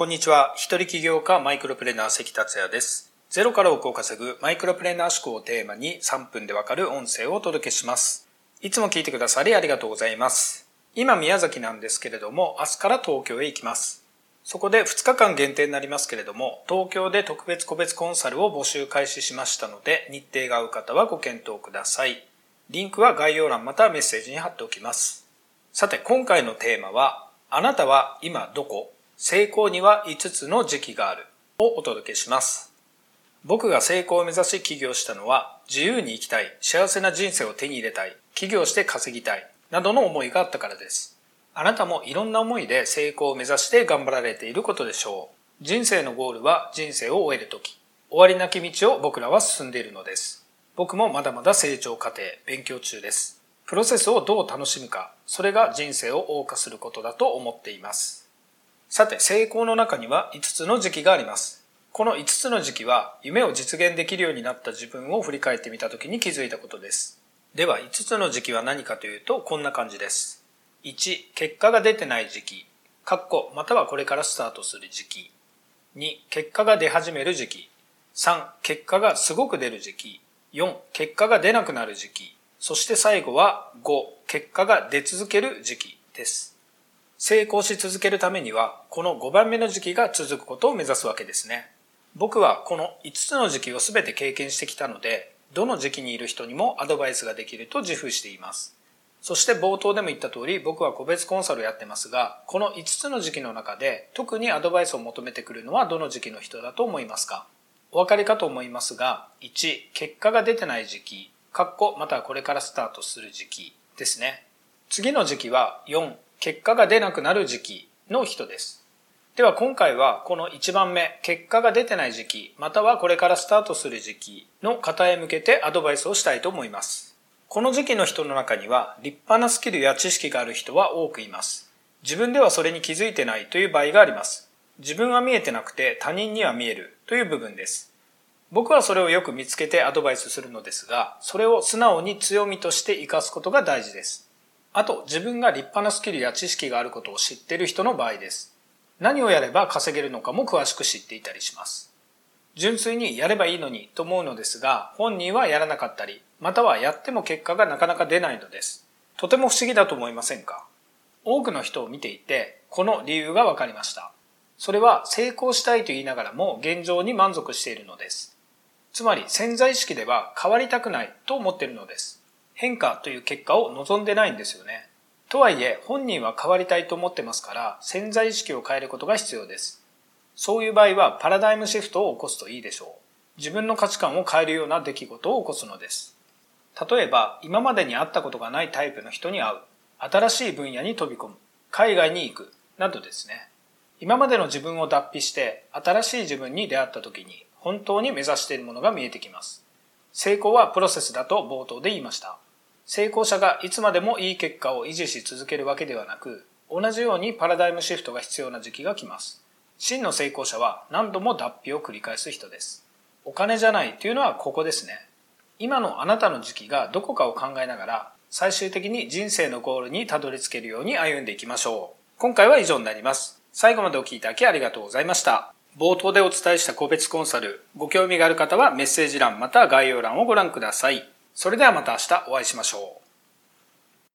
こんにちは。一人起業家マイクロプレーナー関達也です。ゼロから億を稼ぐマイクロプレーナー思考をテーマに3分でわかる音声をお届けします。いつも聞いてくださりありがとうございます。今宮崎なんですけれども、明日から東京へ行きます。そこで2日間限定になりますけれども、東京で特別個別コンサルを募集開始しましたので、日程が合う方はご検討ください。リンクは概要欄またメッセージに貼っておきます。さて、今回のテーマは、あなたは今どこ？成功には5つの時期があるをお届けします。僕が成功を目指し起業したのは自由に生きたい、幸せな人生を手に入れたい、起業して稼ぎたい、などの思いがあったからです。あなたもいろんな思いで成功を目指して頑張られていることでしょう。人生のゴールは人生を終えるとき。終わりなき道を僕らは進んでいるのです。僕もまだまだ成長過程、勉強中です。プロセスをどう楽しむか、それが人生を謳歌することだと思っています。さて、成功の中には5つの時期があります。この5つの時期は、夢を実現できるようになった自分を振り返ってみた時に気づいたことです。では、5つの時期は何かというと、こんな感じです。1、結果が出てない時期。括弧、またはこれからスタートする時期。2、結果が出始める時期。3、結果がすごく出る時期。4、結果が出なくなる時期。そして最後は5、結果が出続ける時期です。成功し続けるためには、この5番目の時期が続くことを目指すわけですね。僕はこの5つの時期を全て経験してきたので、どの時期にいる人にもアドバイスができると自負しています。そして冒頭でも言った通り、僕は個別コンサルをやってますが、この5つの時期の中で特にアドバイスを求めてくるのはどの時期の人だと思いますか？お分かりかと思いますが、1、結果が出てない時期、括弧またはこれからスタートする時期ですね。次の時期は4、結果が出なくなる時期の人です。では今回はこの1番目、結果が出てない時期、またはこれからスタートする時期の方へ向けてアドバイスをしたいと思います。この時期の人の中には立派なスキルや知識がある人は多くいます。自分ではそれに気づいてないという場合があります。自分は見えてなくて他人には見えるという部分です。僕はそれをよく見つけてアドバイスするのですが、それを素直に強みとして活かすことが大事です。あと、自分が立派なスキルや知識があることを知っている人の場合です。何をやれば稼げるのかも詳しく知っていたりします。純粋にやればいいのにと思うのですが、本人はやらなかったり、またはやっても結果がなかなか出ないのです。とても不思議だと思いませんか？多くの人を見ていて、この理由が分かりました。それは成功したいと言いながらも現状に満足しているのです。つまり潜在意識では変わりたくないと思っているのです。変化という結果を望んでないんですよね。とはいえ、本人は変わりたいと思ってますから、潜在意識を変えることが必要です。そういう場合は、パラダイムシフトを起こすといいでしょう。自分の価値観を変えるような出来事を起こすのです。例えば、今までに会ったことがないタイプの人に会う。新しい分野に飛び込む。海外に行く。などですね。今までの自分を脱皮して、新しい自分に出会った時に、本当に目指しているものが見えてきます。成功はプロセスだと冒頭で言いました。成功者がいつまでもいい結果を維持し続けるわけではなく、同じようにパラダイムシフトが必要な時期が来ます。真の成功者は何度も脱皮を繰り返す人です。お金じゃないというのはここですね。今のあなたの時期がどこかを考えながら、最終的に人生のゴールにたどり着けるように歩んでいきましょう。今回は以上になります。最後までお聴きいただきありがとうございました。冒頭でお伝えした個別コンサル、ご興味がある方はメッセージ欄また概要欄をご覧ください。それではまた明日お会いしましょう。